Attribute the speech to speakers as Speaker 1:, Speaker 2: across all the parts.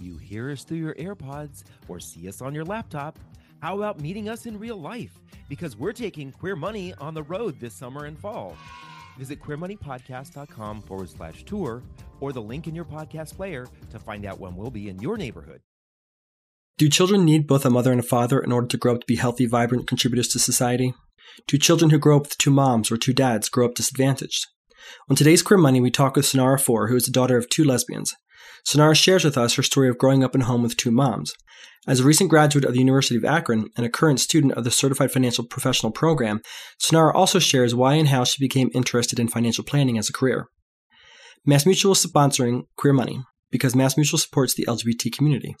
Speaker 1: You hear us through your AirPods or see us on your laptop. How about meeting us in real life? Because we're taking Queer Money on the road this summer and fall. Visit queermoneypodcast.com forward slash tour or the link in your podcast player to find out when we'll be in your neighborhood.
Speaker 2: Do children need both a mother and a father in order to grow up to be healthy, vibrant contributors to society? Do children who grow up with two moms or two dads grow up disadvantaged? On today's Queer Money, we talk with Cinara Foor, who is the daughter of two lesbians. Cinara shares with us her story of growing up in a home with two moms. As a recent graduate of the University of Akron and a current student of the Certified Financial Professional Program, Cinara also shares why and how she became interested in financial planning as a career. MassMutual is sponsoring Queer Money because MassMutual supports the LGBT community.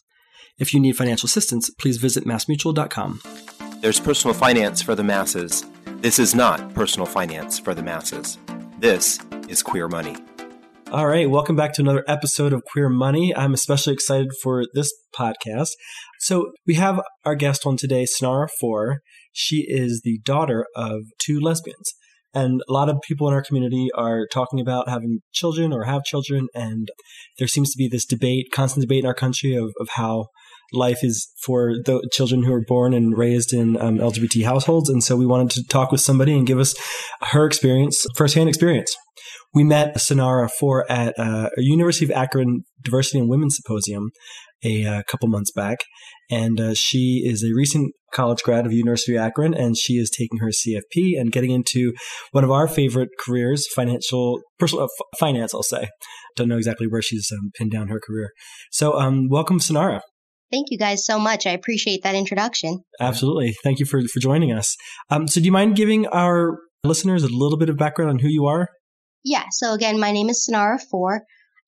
Speaker 2: If you need financial assistance, please visit massmutual.com.
Speaker 1: There's personal finance for the masses. This is not personal finance for the masses. This is Queer Money.
Speaker 2: All right, welcome back to another episode of Queer Money. I'm especially excited for this podcast. So, we have our guest on today, Cinara Foor. She is the daughter of two lesbians. And a lot of people in our community are talking about having children or have children. And there seems to be this debate, constant debate in our country of, of how life is for the children who are born and raised in um, LGBT households. And so we wanted to talk with somebody and give us her experience, firsthand experience we met Cinara Foor at uh, a University of Akron Diversity and Women's Symposium a uh, couple months back, and uh, she is a recent college grad of University of Akron, and she is taking her CFP and getting into one of our favorite careers, financial personal uh, finance. I'll say, don't know exactly where she's um, pinned down her career. So, um, welcome, Cinara.
Speaker 3: Thank you guys so much. I appreciate that introduction.
Speaker 2: Absolutely. Thank you for, for joining us. Um, so, do you mind giving our listeners a little bit of background on who you are?
Speaker 3: Yeah. So again, my name is Cinara Foor.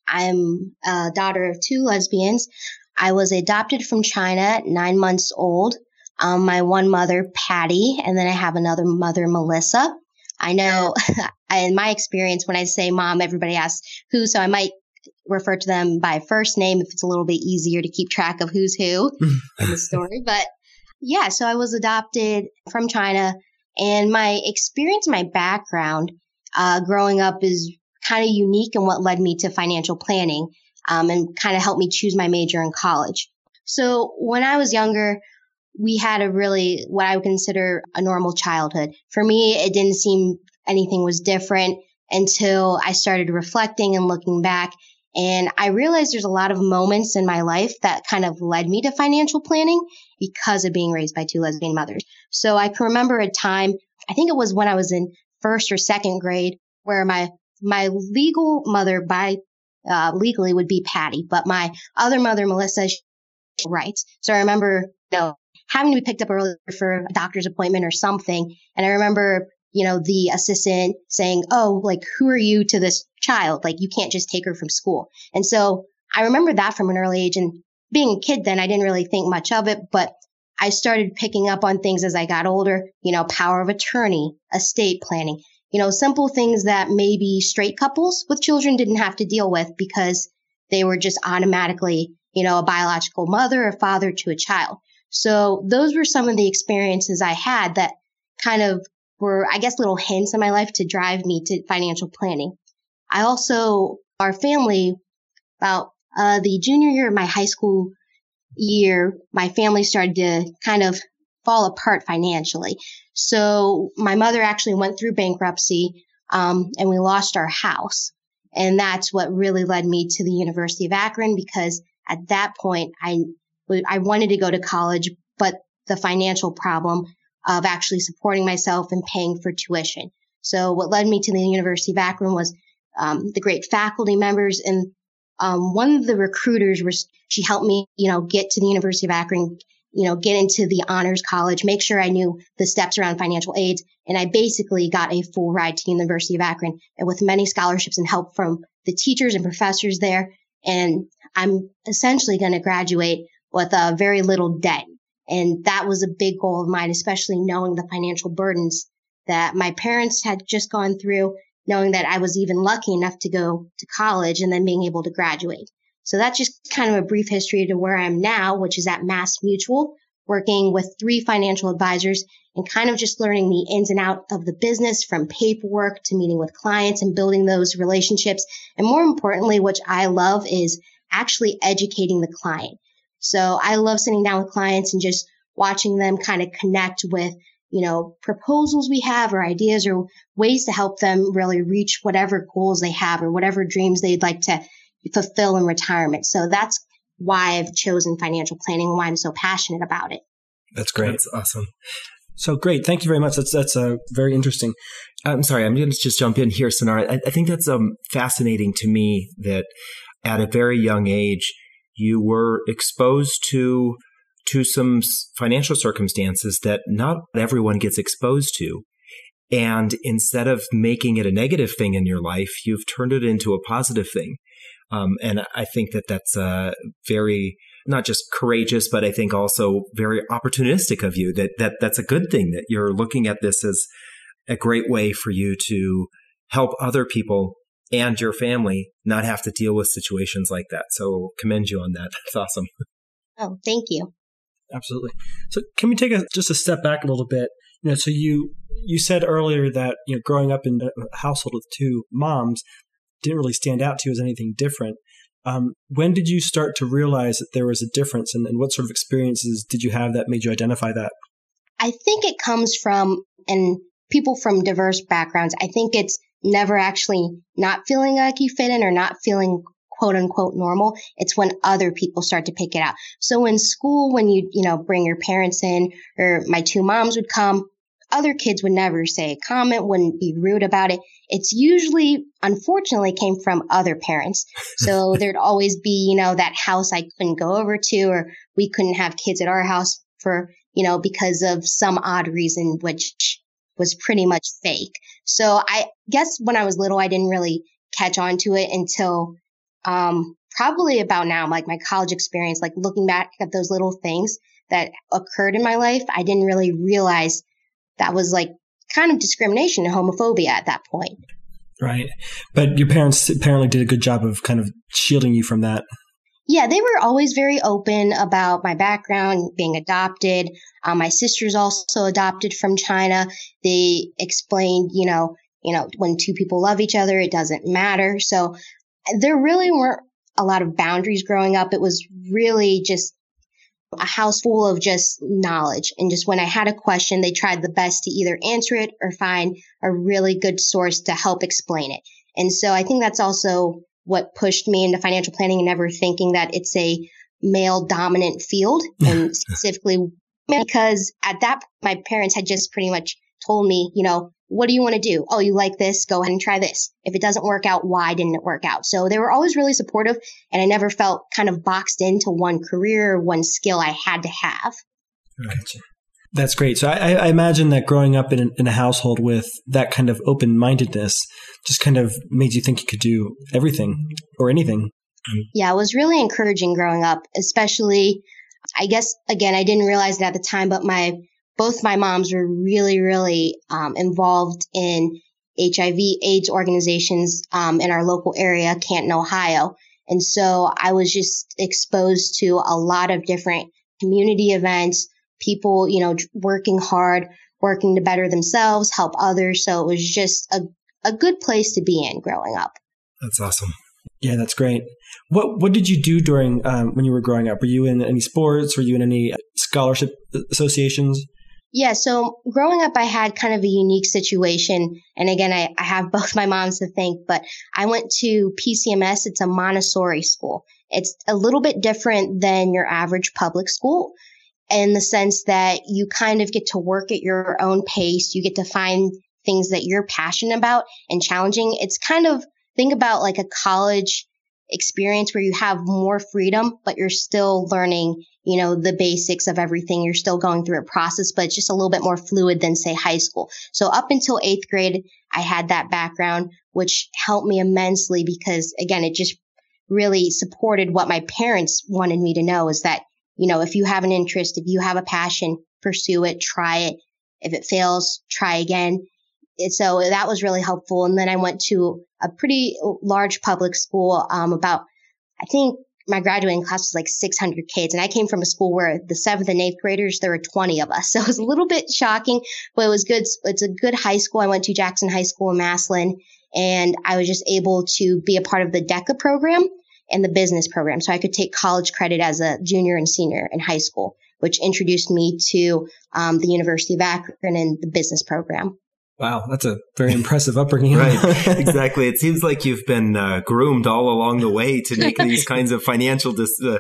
Speaker 3: I'm a daughter of two lesbians. I was adopted from China at nine months old. Um, my one mother, Patty, and then I have another mother, Melissa. I know in my experience, when I say mom, everybody asks who, so I might refer to them by first name if it's a little bit easier to keep track of who's who in the story. But yeah, so I was adopted from China and my experience, my background uh, growing up is kind of unique and what led me to financial planning um, and kind of helped me choose my major in college. So when I was younger, we had a really what I would consider a normal childhood. For me, it didn't seem anything was different until I started reflecting and looking back. And I realized there's a lot of moments in my life that kind of led me to financial planning because of being raised by two lesbian mothers. So I can remember a time, I think it was when I was in first or second grade where my my legal mother by uh, legally would be Patty, but my other mother, Melissa, writes. So I remember, you know, having to be picked up early for a doctor's appointment or something. And I remember, you know, the assistant saying, Oh, like, who are you to this child? Like, you can't just take her from school. And so I remember that from an early age. And being a kid then, I didn't really think much of it, but I started picking up on things as I got older, you know, power of attorney, estate planning, you know, simple things that maybe straight couples with children didn't have to deal with because they were just automatically, you know, a biological mother or father to a child. So those were some of the experiences I had that kind of were, I guess, little hints in my life to drive me to financial planning. I also, our family, about uh, the junior year of my high school year, my family started to kind of fall apart financially. So my mother actually went through bankruptcy, um, and we lost our house. And that's what really led me to the University of Akron because at that point I, I wanted to go to college, but the financial problem of actually supporting myself and paying for tuition. So what led me to the University of Akron was um, the great faculty members and um, one of the recruiters was she helped me, you know, get to the University of Akron, you know, get into the honors college, make sure I knew the steps around financial aid. And I basically got a full ride to the University of Akron and with many scholarships and help from the teachers and professors there. And I'm essentially going to graduate with a very little debt. And that was a big goal of mine, especially knowing the financial burdens that my parents had just gone through knowing that I was even lucky enough to go to college and then being able to graduate. So that's just kind of a brief history to where I am now, which is at Mass Mutual, working with three financial advisors and kind of just learning the ins and out of the business from paperwork to meeting with clients and building those relationships. And more importantly, which I love is actually educating the client. So I love sitting down with clients and just watching them kind of connect with, you know, proposals we have or ideas or ways to help them really reach whatever goals they have or whatever dreams they'd like to fulfill in retirement. So that's why I've chosen financial planning and why I'm so passionate about it.
Speaker 2: That's great.
Speaker 1: That's awesome.
Speaker 2: So great. Thank you very much. That's that's uh, very interesting.
Speaker 1: I'm sorry. I'm going to just jump in here, Cinara. I, I think that's um, fascinating to me that at a very young age you were exposed to to some financial circumstances that not everyone gets exposed to. And instead of making it a negative thing in your life, you've turned it into a positive thing. Um, and I think that that's uh, very not just courageous, but I think also very opportunistic of you. That that that's a good thing that you're looking at this as a great way for you to help other people and your family not have to deal with situations like that. So commend you on that. That's awesome.
Speaker 3: Oh, thank you.
Speaker 2: Absolutely. So can we take a just a step back a little bit? You know, so you you said earlier that you know growing up in a household with two moms didn't really stand out to you as anything different. Um, when did you start to realize that there was a difference, and, and what sort of experiences did you have that made you identify that?
Speaker 3: I think it comes from and people from diverse backgrounds. I think it's never actually not feeling like you fit in or not feeling quote unquote normal. It's when other people start to pick it out. So in school, when you, you know, bring your parents in or my two moms would come, other kids would never say a comment, wouldn't be rude about it. It's usually, unfortunately, came from other parents. So there'd always be, you know, that house I couldn't go over to, or we couldn't have kids at our house for, you know, because of some odd reason, which was pretty much fake. So I guess when I was little, I didn't really catch on to it until um, probably about now, like my college experience, like looking back at those little things that occurred in my life, I didn't really realize that was like kind of discrimination and homophobia at that point.
Speaker 2: Right. But your parents apparently did a good job of kind of shielding you from that.
Speaker 3: Yeah, they were always very open about my background, being adopted. Um, my sister's also adopted from China. They explained, you know, you know, when two people love each other, it doesn't matter. So there really weren't a lot of boundaries growing up. It was really just a house full of just knowledge. And just when I had a question, they tried the best to either answer it or find a really good source to help explain it. And so I think that's also what pushed me into financial planning and never thinking that it's a male dominant field and specifically because at that my parents had just pretty much told me, you know, what do you want to do? Oh, you like this? Go ahead and try this. If it doesn't work out, why didn't it work out? So they were always really supportive and I never felt kind of boxed into one career one skill I had to have.
Speaker 2: Gotcha. That's great. So I, I imagine that growing up in, in a household with that kind of open mindedness just kind of made you think you could do everything or anything.
Speaker 3: Yeah, it was really encouraging growing up, especially, I guess, again, I didn't realize it at the time, but my both my moms were really, really um, involved in HIV AIDS organizations um, in our local area, Canton, Ohio. And so I was just exposed to a lot of different community events, people, you know, working hard, working to better themselves, help others. So it was just a, a good place to be in growing up.
Speaker 1: That's awesome.
Speaker 2: Yeah, that's great. What What did you do during um, when you were growing up? Were you in any sports? Were you in any scholarship associations?
Speaker 3: Yeah, so growing up, I had kind of a unique situation. And again, I, I have both my moms to thank, but I went to PCMS. It's a Montessori school. It's a little bit different than your average public school in the sense that you kind of get to work at your own pace. You get to find things that you're passionate about and challenging. It's kind of think about like a college experience where you have more freedom, but you're still learning, you know, the basics of everything. You're still going through a process, but it's just a little bit more fluid than say high school. So up until eighth grade, I had that background, which helped me immensely because again, it just really supported what my parents wanted me to know is that, you know, if you have an interest, if you have a passion, pursue it, try it. If it fails, try again so that was really helpful. And then I went to a pretty large public school, um, about, I think my graduating class was like 600 kids. And I came from a school where the seventh and eighth graders, there were 20 of us. So it was a little bit shocking, but it was good. It's a good high school. I went to Jackson High School in Massillon and I was just able to be a part of the DECA program. In the business program. So I could take college credit as a junior and senior in high school, which introduced me to um, the University of Akron and the business program.
Speaker 2: Wow, that's a very impressive upbringing.
Speaker 4: right, exactly. It seems like you've been uh, groomed all along the way to make these kinds of financial, uh,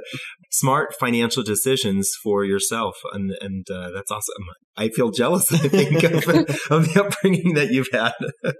Speaker 4: smart financial decisions for yourself, and and uh, that's awesome. I feel jealous. I think of, of the upbringing that you've had.
Speaker 3: yeah,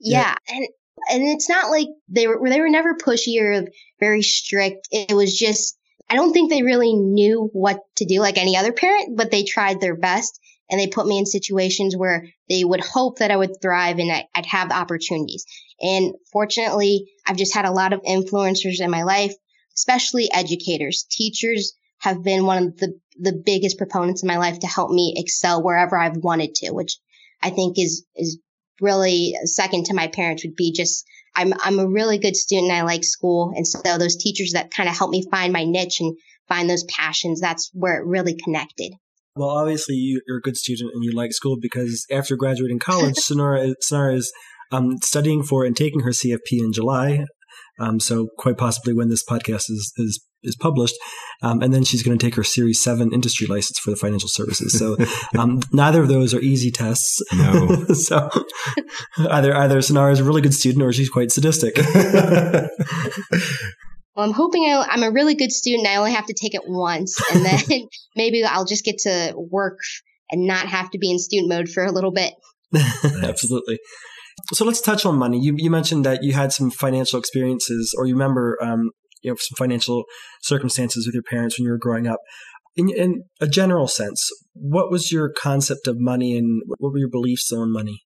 Speaker 3: yeah, and and it's not like they were they were never pushy or very strict. It was just I don't think they really knew what to do like any other parent, but they tried their best and they put me in situations where they would hope that I would thrive and I'd have opportunities. And fortunately, I've just had a lot of influencers in my life, especially educators. Teachers have been one of the, the biggest proponents in my life to help me excel wherever I've wanted to, which I think is, is really second to my parents would be just I'm I'm a really good student. I like school, and so those teachers that kind of help me find my niche and find those passions. That's where it really connected.
Speaker 2: Well, obviously you're a good student and you like school because after graduating college, Cinara Cinara is um, studying for and taking her CFP in July. Um, so quite possibly when this podcast is is, is published, um, and then she's going to take her Series Seven industry license for the financial services. So um, neither of those are easy tests.
Speaker 4: No.
Speaker 2: so either either Cinara is a really good student or she's quite sadistic.
Speaker 3: well, I'm hoping I, am a really good student. I only have to take it once, and then maybe I'll just get to work and not have to be in student mode for a little bit.
Speaker 2: Absolutely. So let's touch on money. You, you mentioned that you had some financial experiences, or you remember, um, you know, some financial circumstances with your parents when you were growing up. In, in a general sense, what was your concept of money, and what were your beliefs on money?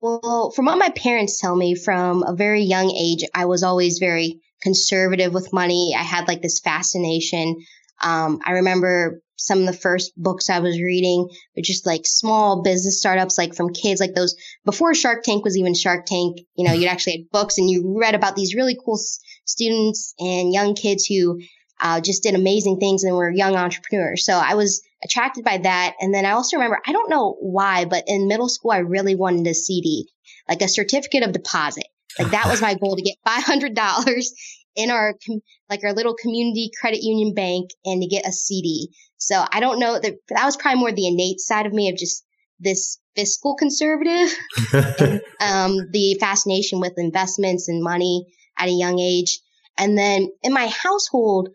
Speaker 3: Well, from what my parents tell me, from a very young age, I was always very conservative with money. I had like this fascination. Um, I remember some of the first books I was reading were just like small business startups, like from kids, like those before Shark Tank was even Shark Tank. You know, you'd actually had books and you read about these really cool s- students and young kids who uh, just did amazing things and were young entrepreneurs. So I was attracted by that. And then I also remember, I don't know why, but in middle school, I really wanted a CD, like a certificate of deposit. Like that was my goal to get $500 in our like our little community credit union bank and to get a CD. So I don't know that that was probably more the innate side of me of just this fiscal conservative, and, um, the fascination with investments and money at a young age. And then in my household,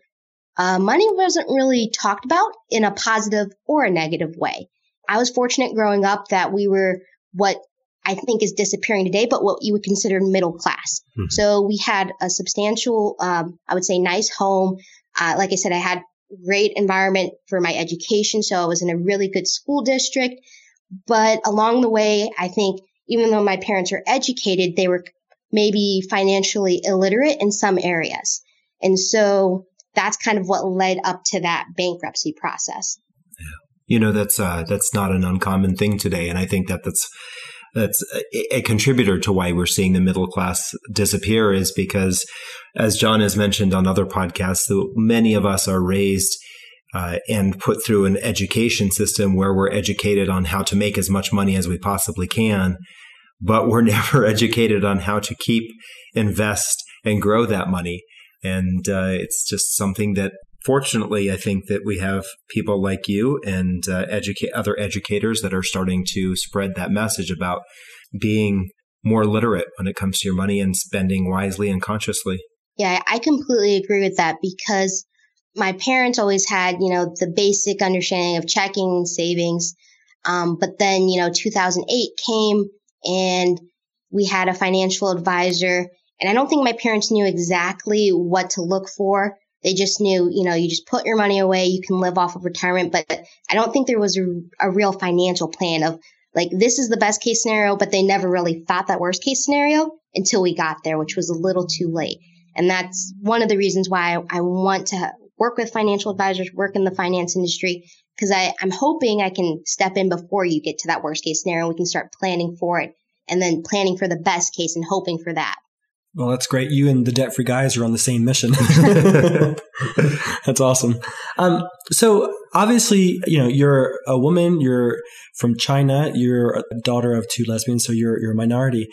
Speaker 3: uh, money wasn't really talked about in a positive or a negative way. I was fortunate growing up that we were what I think is disappearing today, but what you would consider middle class. Mm-hmm. So we had a substantial, um, I would say, nice home. Uh, like I said, I had great environment for my education. So I was in a really good school district. But along the way, I think even though my parents are educated, they were maybe financially illiterate in some areas. And so that's kind of what led up to that bankruptcy process.
Speaker 4: Yeah. You know, that's, uh, that's not an uncommon thing today. And I think that that's, that's a, contributor to why we're seeing the middle class disappear is because, as John has mentioned on other podcasts, many of us are raised uh, and put through an education system where we're educated on how to make as much money as we possibly can, but we're never educated on how to keep, invest, and grow that money. And uh, it's just something that fortunately, I think that we have people like you and uh, educate other educators that are starting to spread that message about being more literate when it comes to your money and spending wisely and consciously.
Speaker 3: Yeah, I completely agree with that because my parents always had, you know, the basic understanding of checking savings. Um, but then, you know, 2008 came and we had a financial advisor. And I don't think my parents knew exactly what to look for. They just knew, you know, you just put your money away, you can live off of retirement. But I don't think there was a, a real financial plan of like, this is the best case scenario, but they never really thought that worst case scenario until we got there, which was a little too late. And that's one of the reasons why I, I want to work with financial advisors, work in the finance industry, because I'm hoping I can step in before you get to that worst case scenario. We can start planning for it and then planning for the best case and hoping for that.
Speaker 2: Well, that's great. You and the debt free guys are on the same mission. that's awesome. Um, so obviously, you know, you're a woman, you're from China, you're a daughter of two lesbians, so you're, you're a minority.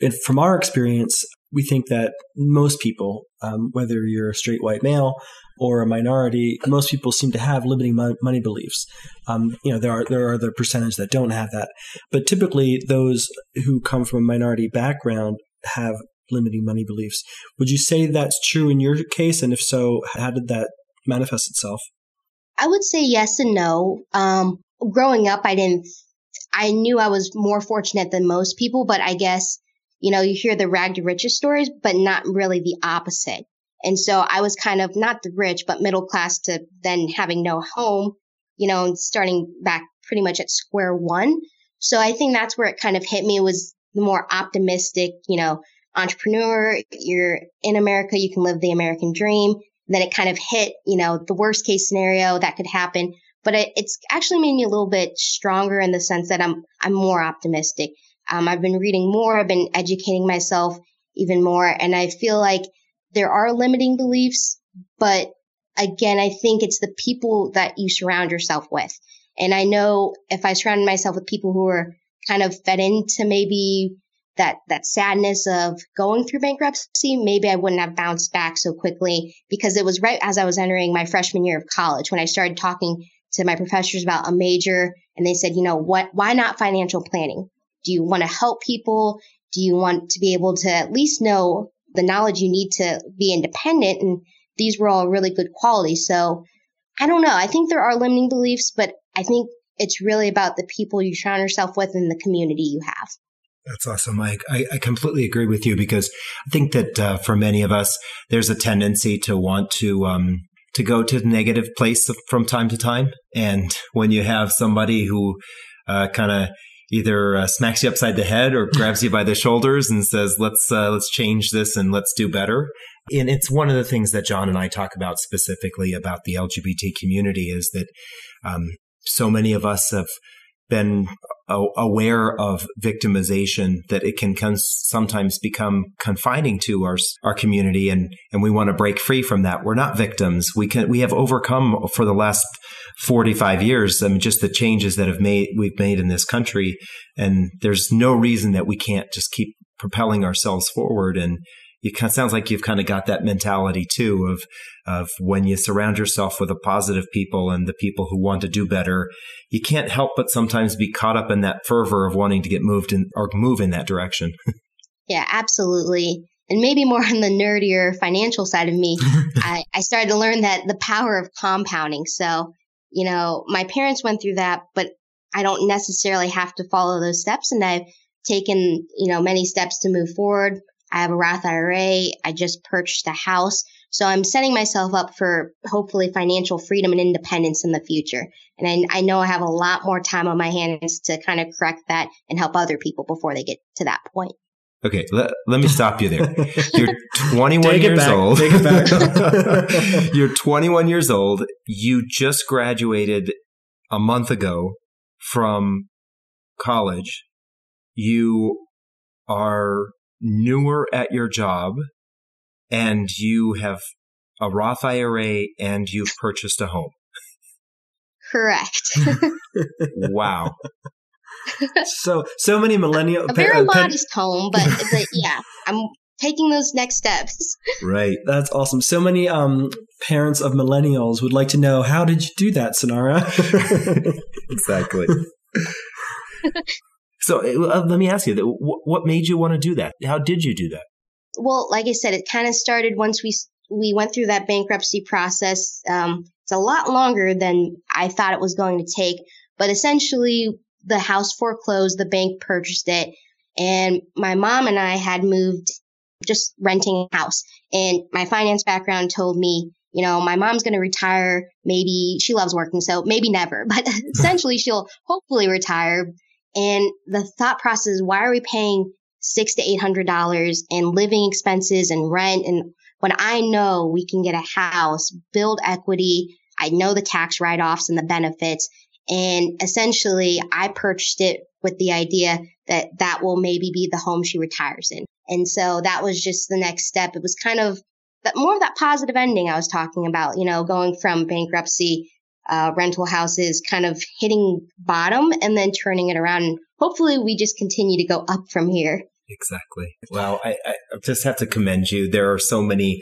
Speaker 2: And from our experience, we think that most people, um, whether you're a straight white male or a minority, most people seem to have limiting money beliefs. Um, you know, there are there are the percentage that don't have that, but typically those who come from a minority background have limiting money beliefs. Would you say that's true in your case? And if so, how did that manifest itself?
Speaker 3: I would say yes and no. Um, growing up, I didn't, I knew I was more fortunate than most people, but I guess, you know, you hear the rag to riches stories, but not really the opposite. And so I was kind of not the rich, but middle class to then having no home, you know, and starting back pretty much at square one. So I think that's where it kind of hit me was the more optimistic, you know, entrepreneur. You're in America. You can live the American dream. Then it kind of hit, you know, the worst case scenario that could happen. But it, it's actually made me a little bit stronger in the sense that I'm, I'm more optimistic. Um, I've been reading more. I've been educating myself even more. And I feel like there are limiting beliefs, but again, I think it's the people that you surround yourself with. And I know if I surrounded myself with people who are kind of fed into maybe that that sadness of going through bankruptcy, maybe I wouldn't have bounced back so quickly because it was right as I was entering my freshman year of college when I started talking to my professors about a major and they said, you know, what why not financial planning? Do you want to help people? Do you want to be able to at least know the knowledge you need to be independent? And these were all really good qualities. So I don't know. I think there are limiting beliefs, but I think it's really about the people you surround yourself with and the community you have.
Speaker 4: That's awesome, Mike. I, I, completely agree with you because I think that uh, for many of us, there's a tendency to want to um, to go to the negative place from time to time, and when you have somebody who uh, kind of either uh, smacks you upside the head or grabs you by the shoulders and says, "Let's uh, let's change this and let's do better." And it's one of the things that John and I talk about specifically about the LGBT community is that um, so many of us have been aware of victimization that it can sometimes become confining to our our community and and we want to break free from that. We're not victims. We can we have overcome for the last 45 years I mean just the changes that have made we've made in this country and there's no reason that we can't just keep propelling ourselves forward and it kind of sounds like you've kind of got that mentality too of of when you surround yourself with the positive people and the people who want to do better, you can't help but sometimes be caught up in that fervor of wanting to get moved in or move in that direction.
Speaker 3: yeah, absolutely. And maybe more on the nerdier financial side of me, I, I started to learn that the power of compounding. So, you know, my parents went through that, but I don't necessarily have to follow those steps. And I've taken, you know, many steps to move forward I have a Roth IRA. I just purchased a house. So I'm setting myself up for hopefully financial freedom and independence in the future. And I, I, know I have a lot more time on my hands to kind of correct that and help other people before they get to that point.
Speaker 4: Okay, let, let me stop you there. You're 21 years
Speaker 2: back.
Speaker 4: old.
Speaker 2: Take it
Speaker 4: back. You're 21 years old. You just graduated a month ago from college. You are newer at your job and you have a Roth IRA and you've purchased a home.
Speaker 3: Correct.
Speaker 4: wow.
Speaker 2: So so many millennial
Speaker 3: a very modest home, but, but yeah, I'm taking those next steps.
Speaker 4: Right.
Speaker 2: That's awesome. So many um, parents of millennials would like to know how did you do that, Cinara?
Speaker 4: exactly. So uh, let me ask you, what made you want to do that? How did you do that?
Speaker 3: Well, like I said, it kind of started once we we went through that bankruptcy process. Um, it's a lot longer than I thought it was going to take, but essentially the house foreclosed, the bank purchased it, and my mom and I had moved just renting a house. And my finance background told me, you know, my mom's going to retire. Maybe she loves working, so maybe never, but essentially she'll hopefully retire and the thought process why are we paying six to eight hundred dollars in living expenses and rent and when I know we can get a house, build equity, I know the tax write-offs and the benefits. And essentially I purchased it with the idea that that will maybe be the home she retires in. And so that was just the next step. It was kind of that more of that positive ending I was talking about, you know, going from bankruptcy uh, rental houses kind of hitting bottom and then turning it around. And hopefully we just continue to go up from here.
Speaker 4: Exactly. Wow. I, I just have to commend you. There are so many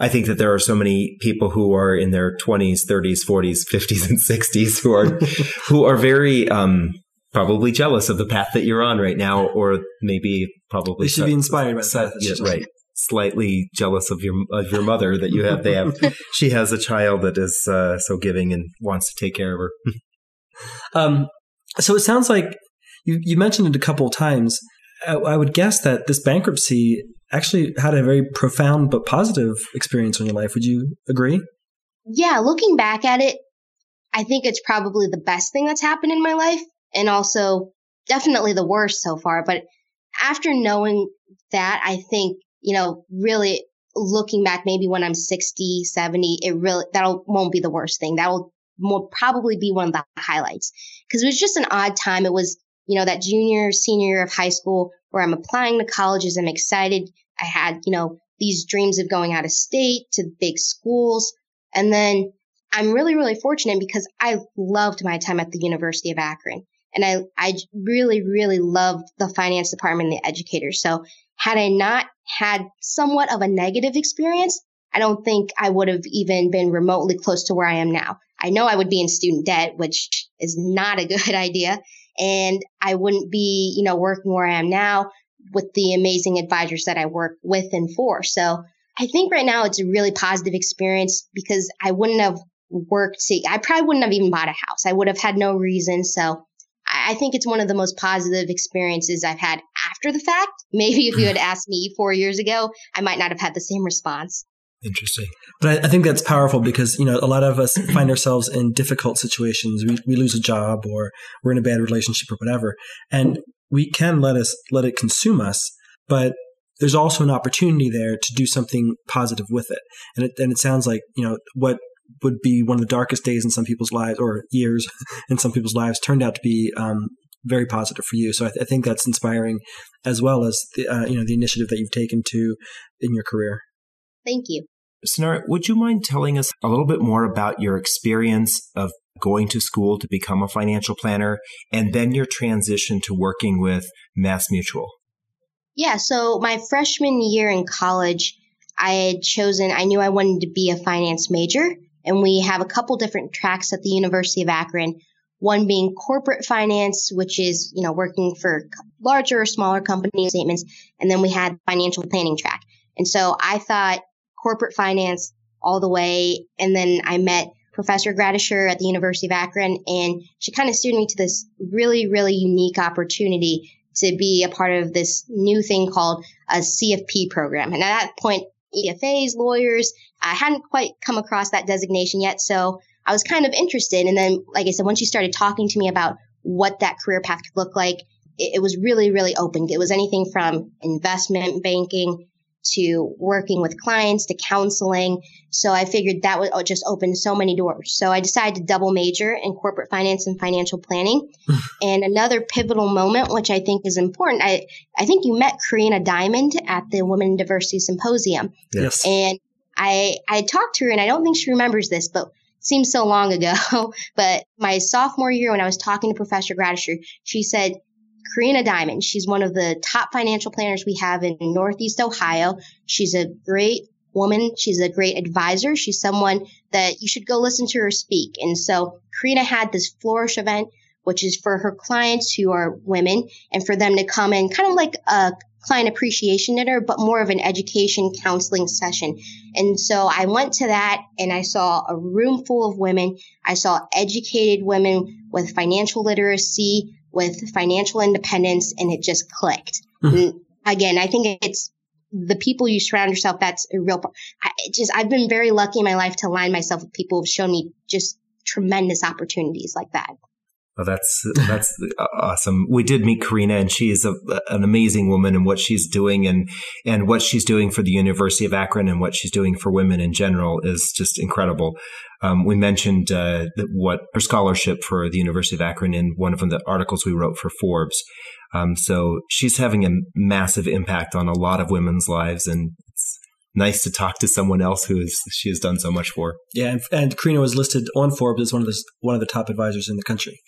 Speaker 4: I think that there are so many people who are in their 20s, 30s, 40s, 50s, and 60s who are who are very um, probably jealous of the path that you're on right now, or maybe probably
Speaker 2: they should be inspired by that.
Speaker 4: Yeah, right. Slightly jealous of your of your mother that you have. They have. she has a child that is uh, so giving and wants to take care of her.
Speaker 2: um. So it sounds like you you mentioned it a couple of times. I, I would guess that this bankruptcy actually had a very profound but positive experience in your life. Would you agree?
Speaker 3: Yeah, looking back at it, I think it's probably the best thing that's happened in my life and also definitely the worst so far. But after knowing that, I think, you know, really looking back, maybe when I'm 60, 70, it really, that won't be the worst thing. That will probably be one of the highlights because it was just an odd time. It was, you know, that junior, senior year of high school where I'm applying to colleges. I'm excited. I had, you know, these dreams of going out of state to big schools. And then I'm really, really fortunate because I loved my time at the University of Akron. And I, I really, really loved the finance department and the educators. So had I not had somewhat of a negative experience, I don't think I would have even been remotely close to where I am now. I know I would be in student debt, which is not a good idea and I wouldn't be, you know, working where I am now with the amazing advisors that I work with and for. So I think right now it's a really positive experience because I wouldn't have worked to, I probably wouldn't have even bought a house. I would have had no reason. So I think it's one of the most positive experiences I've had after the fact. Maybe if you had asked me four years ago, I might not have had the same response.
Speaker 4: Interesting.
Speaker 2: But I, I, think that's powerful because, you know, a lot of us find ourselves in difficult situations. We, we lose a job or we're in a bad relationship or whatever. And we can let us, let it consume us, but there's also an opportunity there to do something positive with it. And it, and it sounds like, you know, what would be one of the darkest days in some people's lives or years in some people's lives turned out to be, um, very positive for you. So I, th- I, think that's inspiring as well as the, uh, you know, the initiative that you've taken to in your career.
Speaker 3: Thank you.
Speaker 4: Cinara, would you mind telling us a little bit more about your experience of going to school to become a financial planner and then your transition to working with Mass Mutual?
Speaker 3: Yeah, so my freshman year in college, I had chosen, I knew I wanted to be a finance major, and we have a couple different tracks at the University of Akron. One being corporate finance, which is, you know, working for larger or smaller company statements. And then we had financial planning track. And so I thought corporate finance all the way. And then I met Professor Gradisher at the University of Akron, and she kind of steered me to this really, really unique opportunity to be a part of this new thing called a CFP program. And at that point, EFAs, lawyers, I hadn't quite come across that designation yet. So I was kind of interested. And then, like I said, once she started talking to me about what that career path could look like, it, it was really, really open. It was anything from investment banking to working with clients to counseling. So I figured that would oh, just open so many doors. So I decided to double major in corporate finance and financial planning. and another pivotal moment, which I think is important, I, I think you met Karina Diamond at the Women in Diversity Symposium.
Speaker 2: Yes.
Speaker 3: And I, I talked to her and I don't think she remembers this, but seems so long ago. but my sophomore year when I was talking to Professor Gradisher, she said, Karina Diamond. She's one of the top financial planners we have in Northeast Ohio. She's a great woman. She's a great advisor. She's someone that you should go listen to her speak. And so Karina had this flourish event, which is for her clients who are women and for them to come in kind of like a client appreciation dinner, but more of an education counseling session. And so I went to that and I saw a room full of women. I saw educated women with financial literacy, with financial independence and it just clicked. Mm-hmm. Again, I think it's the people you surround yourself. That's a real, I just, I've been very lucky in my life to align myself with people who've shown me just tremendous opportunities like that.
Speaker 4: Well, that's that's awesome. We did meet Karina, and she is a, an amazing woman, and what she's doing, and and what she's doing for the University of Akron, and what she's doing for women in general is just incredible. Um, we mentioned uh, what her scholarship for the University of Akron in one of the articles we wrote for Forbes. Um, so she's having a massive impact on a lot of women's lives, and it's nice to talk to someone else who is, she has done so much for.
Speaker 2: Yeah, and, and Karina was listed on Forbes as one of the one of the top advisors in the country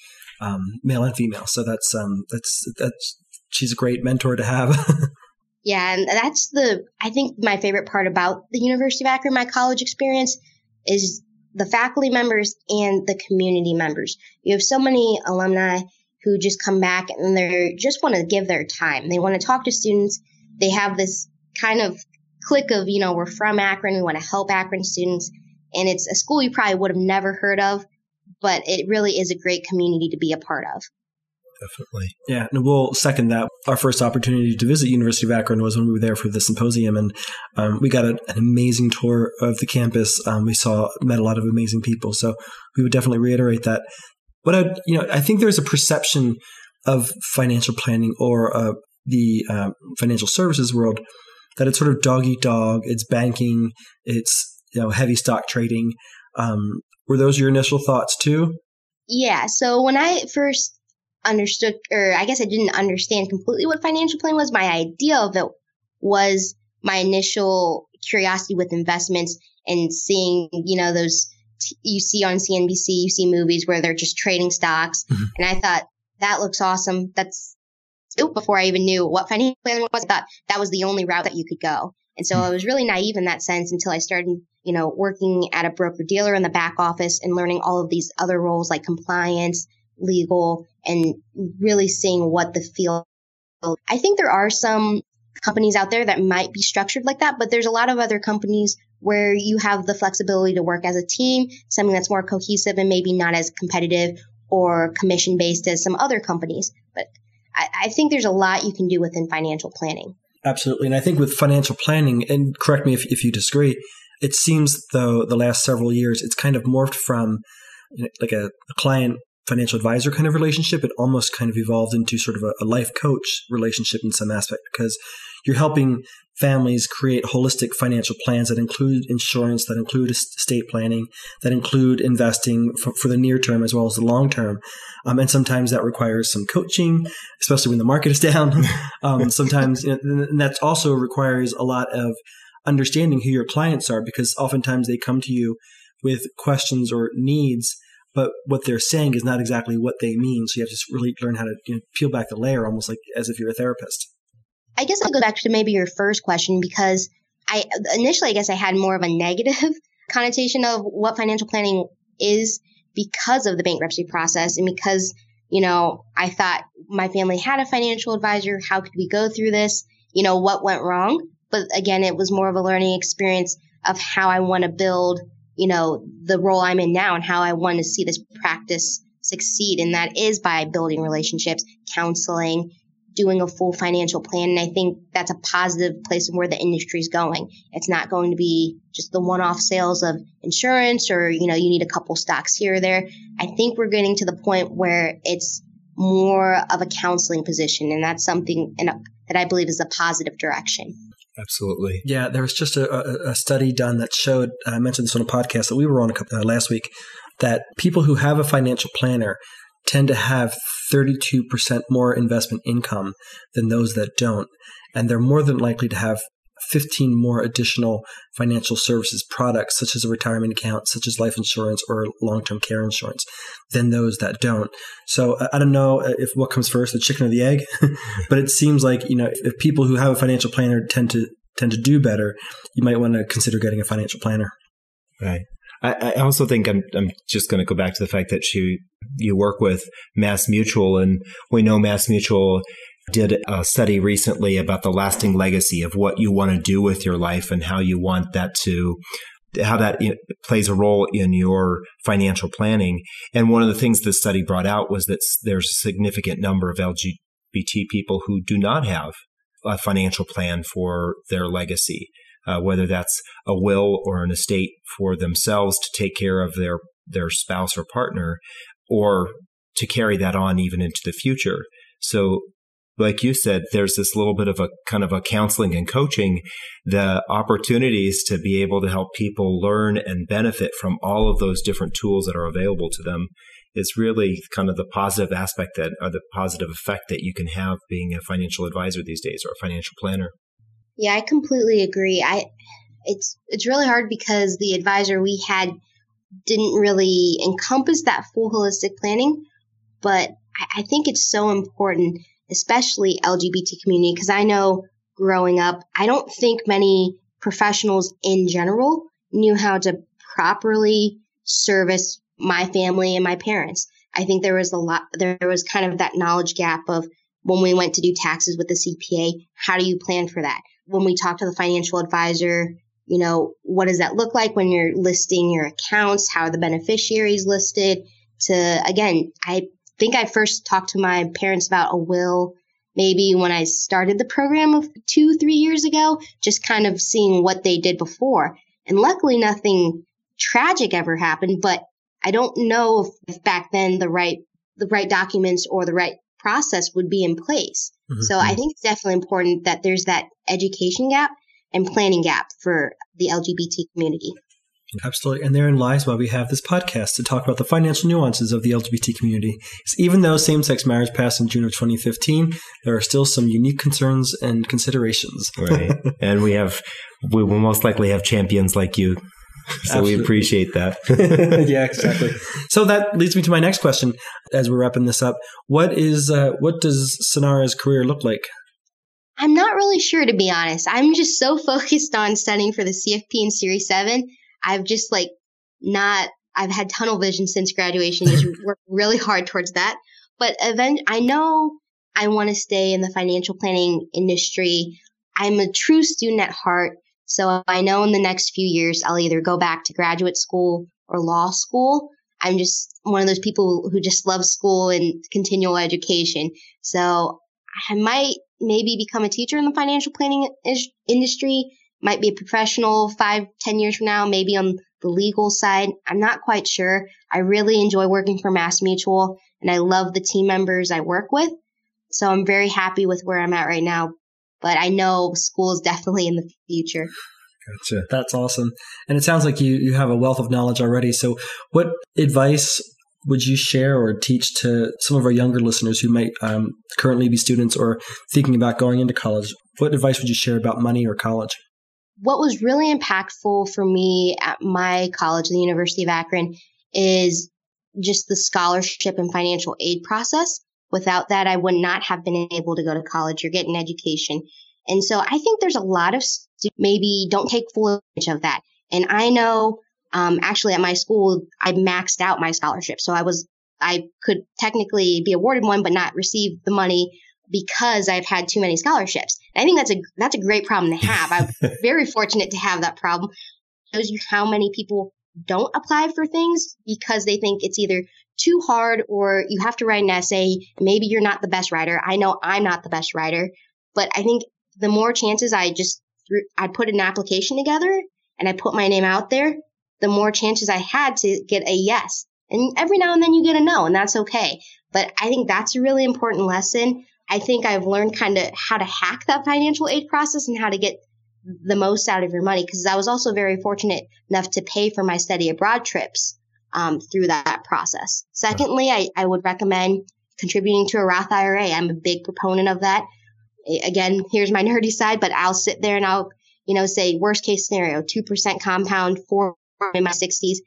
Speaker 2: um, male and female. So that's um, that's that's she's a great mentor to have.
Speaker 3: Yeah, and that's the I think my favorite part about the University of Akron, my college experience, is the faculty members and the community members. You have so many alumni who just come back and they just want to give their time. They want to talk to students. They have this kind of click of, you know, we're from Akron, we want to help Akron students. And it's a school you probably would have never heard of, but it really is a great community to be a part of.
Speaker 4: Definitely.
Speaker 2: Yeah, and we'll second that. Our first opportunity to visit University of Akron was when we were there for the symposium, and um, we got a, an amazing tour of the campus. Um, we saw met a lot of amazing people, so we would definitely reiterate that. But I, you know, I think there's a perception of financial planning or uh, the uh, financial services world that it's sort of dog eat dog. It's banking. It's you know heavy stock trading. Um, were those your initial thoughts too?
Speaker 3: Yeah. So when I first understood, or I guess I didn't understand completely what financial planning was, my idea of it was my initial curiosity with investments and seeing, you know, those t- you see on CNBC, you see movies where they're just trading stocks. Mm-hmm. And I thought that looks awesome. That's before I even knew what financial planning was. I thought that was the only route that you could go. And so mm-hmm. I was really naive in that sense until I started, you know, working at a broker dealer in the back office and learning all of these other roles like compliance, legal, and really seeing what the field. I think there are some companies out there that might be structured like that, but there's a lot of other companies where you have the flexibility to work as a team, something that's more cohesive and maybe not as competitive or commission based as some other companies. But I, I think there's a lot you can do within financial planning.
Speaker 2: Absolutely. And I think with financial planning, and correct me if, if you disagree, it seems though the last several years, it's kind of morphed from you know, like a, a, client financial advisor kind of relationship. It almost kind of evolved into sort of a, a life coach relationship in some aspect because you're helping families create holistic financial plans that include insurance, that include estate planning, that include investing for, for the near term as well as the long term. Um, and sometimes that requires some coaching, especially when the market is down. um, sometimes, you know, and that also requires a lot of understanding who your clients are because oftentimes they come to you with questions or needs but what they're saying is not exactly what they mean. So you have to really learn how to you know, peel back the layer, almost like as if you're a therapist.
Speaker 3: I guess I'll go back to maybe your first question because I initially, I guess I had more of a negative connotation of what financial planning is because of the bankruptcy process and because, you know, I thought my family had a financial advisor. How could we go through this? You know, what went wrong? But again, it was more of a learning experience of how I want to build, you know, the role I'm in now and how I want to see this practice succeed. And that is by building relationships, counseling, doing a full financial plan. And I think that's a positive place of where the industry is going. It's not going to be just the one off sales of insurance or, you know, you need a couple stocks here or there. I think we're getting to the point where it's more of a counseling position. And that's something a, that I believe is a positive direction.
Speaker 4: Absolutely.
Speaker 2: Yeah, there was just a, a study done that showed, I mentioned this on a podcast that we were on a couple, uh, last week, that people who have a financial planner tend to have 32% more investment income than those that don't. And they're more than likely to have 15 more additional financial services products, such as a retirement account, such as life insurance or long term care insurance, than those that don't. So I don't know uh, if what comes first, the chicken or the egg, but it seems like, you know, if, people who have a financial planner tend to tend to do better, you might want to consider getting a financial planner.
Speaker 4: Right. I, I also think I'm, I'm just going to go back to the fact that she, you work with Mass Mutual and we know Mass Mutual did a study recently about the lasting legacy of what you want to do with your life and how you want that to how that plays a role in your financial planning. And one of the things the study brought out was that there's a significant number of LGBT people who do not have a financial plan for their legacy uh, whether that's a will or an estate for themselves to take care of their their spouse or partner, or to carry that on even into the future. So like you said, there's this little bit of a kind of a counseling and coaching, the opportunities to be able to help people learn and benefit from all of those different tools that are available to them is really kind of the positive aspect that or the positive effect that you can have being a financial advisor these days or a financial planner.
Speaker 3: Yeah, I completely agree. I it's it's really hard because the advisor we had didn't really encompass that full holistic planning, but I, I think it's so important, especially LGBT community, because I know growing up, I don't think many professionals in general knew how to properly service my family and my parents. I think there was a lot, there was kind of that knowledge gap of when we went to do taxes with the CPA, how do you plan for that? When we talk to the financial advisor, you know, what does that look like when you're listing your accounts? How are the beneficiaries listed? To again, I think I first talked to my parents about a will maybe when I started the program of two, three years ago, just kind of seeing what they did before. And luckily nothing tragic ever happened, but I don't know if, if back then the right, the right documents or the right process would be in place. Mm-hmm. So I think it's definitely important that there's that education gap and planning gap for the LGBT community.
Speaker 2: Absolutely. And therein lies why we have this podcast to talk about the financial nuances of the LGBT community. even though same sex marriage passed in June of 2015, there are still some unique concerns and considerations.
Speaker 4: right. And we have, we will most likely have champions like you. So Absolutely. we appreciate that.
Speaker 2: yeah, exactly. So that leads me to my next question as we're wrapping this up. What is, uh, what does Cinara's career look like?
Speaker 3: I'm not really sure, to be honest. I'm just so focused on studying for the CFP and Series 7 I've just like not, I've had tunnel vision since graduation, just worked really hard towards that. But event, I know I want to stay in the financial planning industry. I'm a true student at heart. So I know in the next few years, I'll either go back to graduate school or law school. I'm just one of those people who just love school and continual education. So I might maybe become a teacher in the financial planning industry might be a professional five, ten years from now, maybe on the legal side. I'm not quite sure. I really enjoy working for Mass Mutual and I love the team members I work with. So I'm very happy with where I'm at right now. But I know school is definitely in the future.
Speaker 2: Gotcha. That's awesome. And it sounds like you, you have a wealth of knowledge already. So what advice would you share or teach to some of our younger listeners who might um, currently be students or thinking about going into college? What advice would you share about money or college?
Speaker 3: What was really impactful for me at my college, the University of Akron, is just the scholarship and financial aid process. Without that, I would not have been able to go to college or get an education. And so I think there's a lot of maybe don't take full advantage of that. And I know, um, actually at my school, I maxed out my scholarship. So I was, I could technically be awarded one, but not receive the money because I've had too many scholarships. And I think that's a that's a great problem to have. I'm very fortunate to have that problem. It shows you how many people don't apply for things because they think it's either too hard or you have to write an essay. Maybe you're not the best writer. I know I'm not the best writer, but I think the more chances I just I put an application together and I put my name out there, the more chances I had to get a yes. And every now and then you get a no, and that's okay. But I think that's a really important lesson I think I've learned kind of how to hack that financial aid process and how to get the most out of your money because I was also very fortunate enough to pay for my study abroad trips um, through that process. Secondly, I, I would recommend contributing to a Roth IRA. I'm a big proponent of that. Again, here's my nerdy side, but I'll sit there and I'll, you know, say worst case scenario, 2% compound for in my 60s.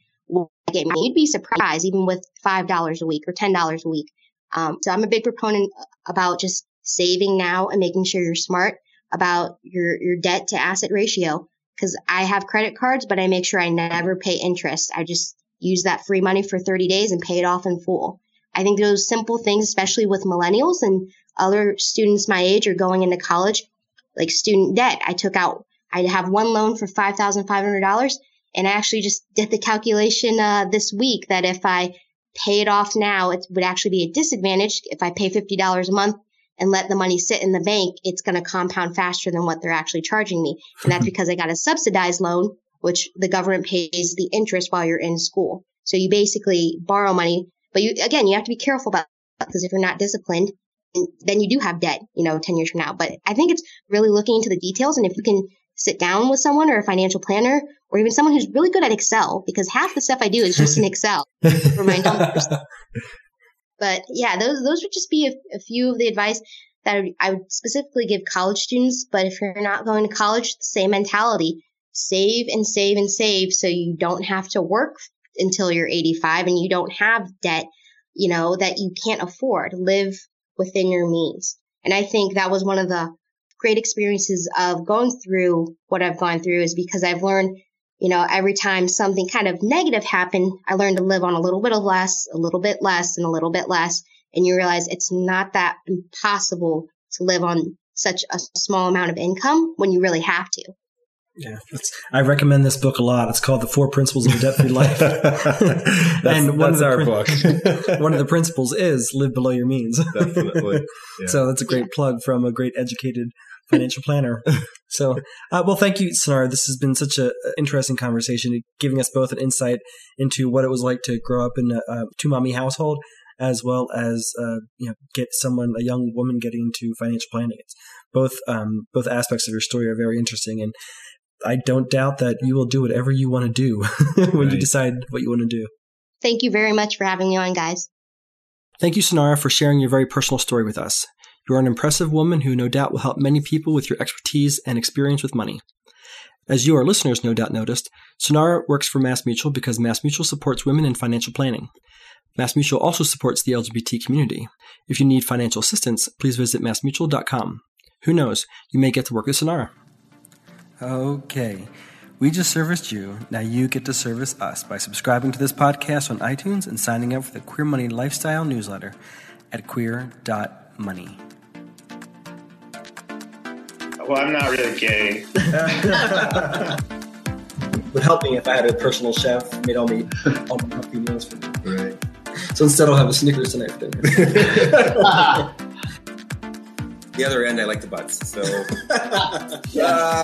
Speaker 3: You'd be surprised even with $5 a week or $10 a week um, so I'm a big proponent about just saving now and making sure you're smart about your, your debt to asset ratio. Cause I have credit cards, but I make sure I never pay interest. I just use that free money for 30 days and pay it off in full. I think those simple things, especially with millennials and other students my age are going into college, like student debt. I took out, I have one loan for $5,500 and I actually just did the calculation, uh, this week that if I pay it off now, it would actually be a disadvantage. If I pay $50 a month and let the money sit in the bank, it's going to compound faster than what they're actually charging me. And that's because I got a subsidized loan, which the government pays the interest while you're in school. So you basically borrow money, but you, again, you have to be careful about because if you're not disciplined, then you do have debt, you know, 10 years from now. But I think it's really looking into the details. And if you can sit down with someone or a financial planner or even someone who's really good at Excel because half the stuff I do is just in Excel for my numbers. but yeah, those those would just be a, a few of the advice that I would, specifically give college students. But if you're not going to college, same mentality: save and save and save, so you don't have to work until you're 85 and you don't have debt, you know, that you can't afford. Live within your means. And I think that was one of the great experiences of going through what I've gone through is because I've learned, you know, every time something kind of negative happened, I learned to live on a little bit of less, a little bit less, and a little bit less. And you realize it's not that impossible to live on such a small amount of income when you really have to.
Speaker 2: Yeah, I recommend this book a lot. It's called The Four Principles of a Debt Free Life.
Speaker 4: and one of our book.
Speaker 2: one of the principles is live below your means.
Speaker 4: Definitely.
Speaker 2: Yeah. So that's a great plug from a great educated financial planner. So, uh, well, thank you, Cinara. This has been such an interesting conversation, giving us both an insight into what it was like to grow up in a, a two mommy household, as well as uh, you know get someone, a young woman, getting into financial planning. It's both um, both aspects of your story are very interesting, and I don't doubt that you will do whatever you want to do when right. you decide what you want to do.
Speaker 3: Thank you very much for having me on, guys.
Speaker 2: Thank you, Cinara, for sharing your very personal story with us. You are an impressive woman who no doubt will help many people with your expertise and experience with money. As you, our listeners, no doubt noticed, Cinara works for MassMutual because MassMutual supports women in financial planning. MassMutual also supports the LGBT community. If you need financial assistance, please visit massmutual.com. Who knows, you may get to work with Cinara. Okay. We just serviced you. Now you get to service us by subscribing to this podcast on iTunes and signing up for the Queer Money Lifestyle newsletter at queer.money.
Speaker 5: Well, I'm not really gay.
Speaker 2: Would help me if I had a personal chef made all me all my healthy meals for me. Right. So instead, I'll have a Snickers tonight for dinner.
Speaker 6: the other end, I like the butts. So. uh,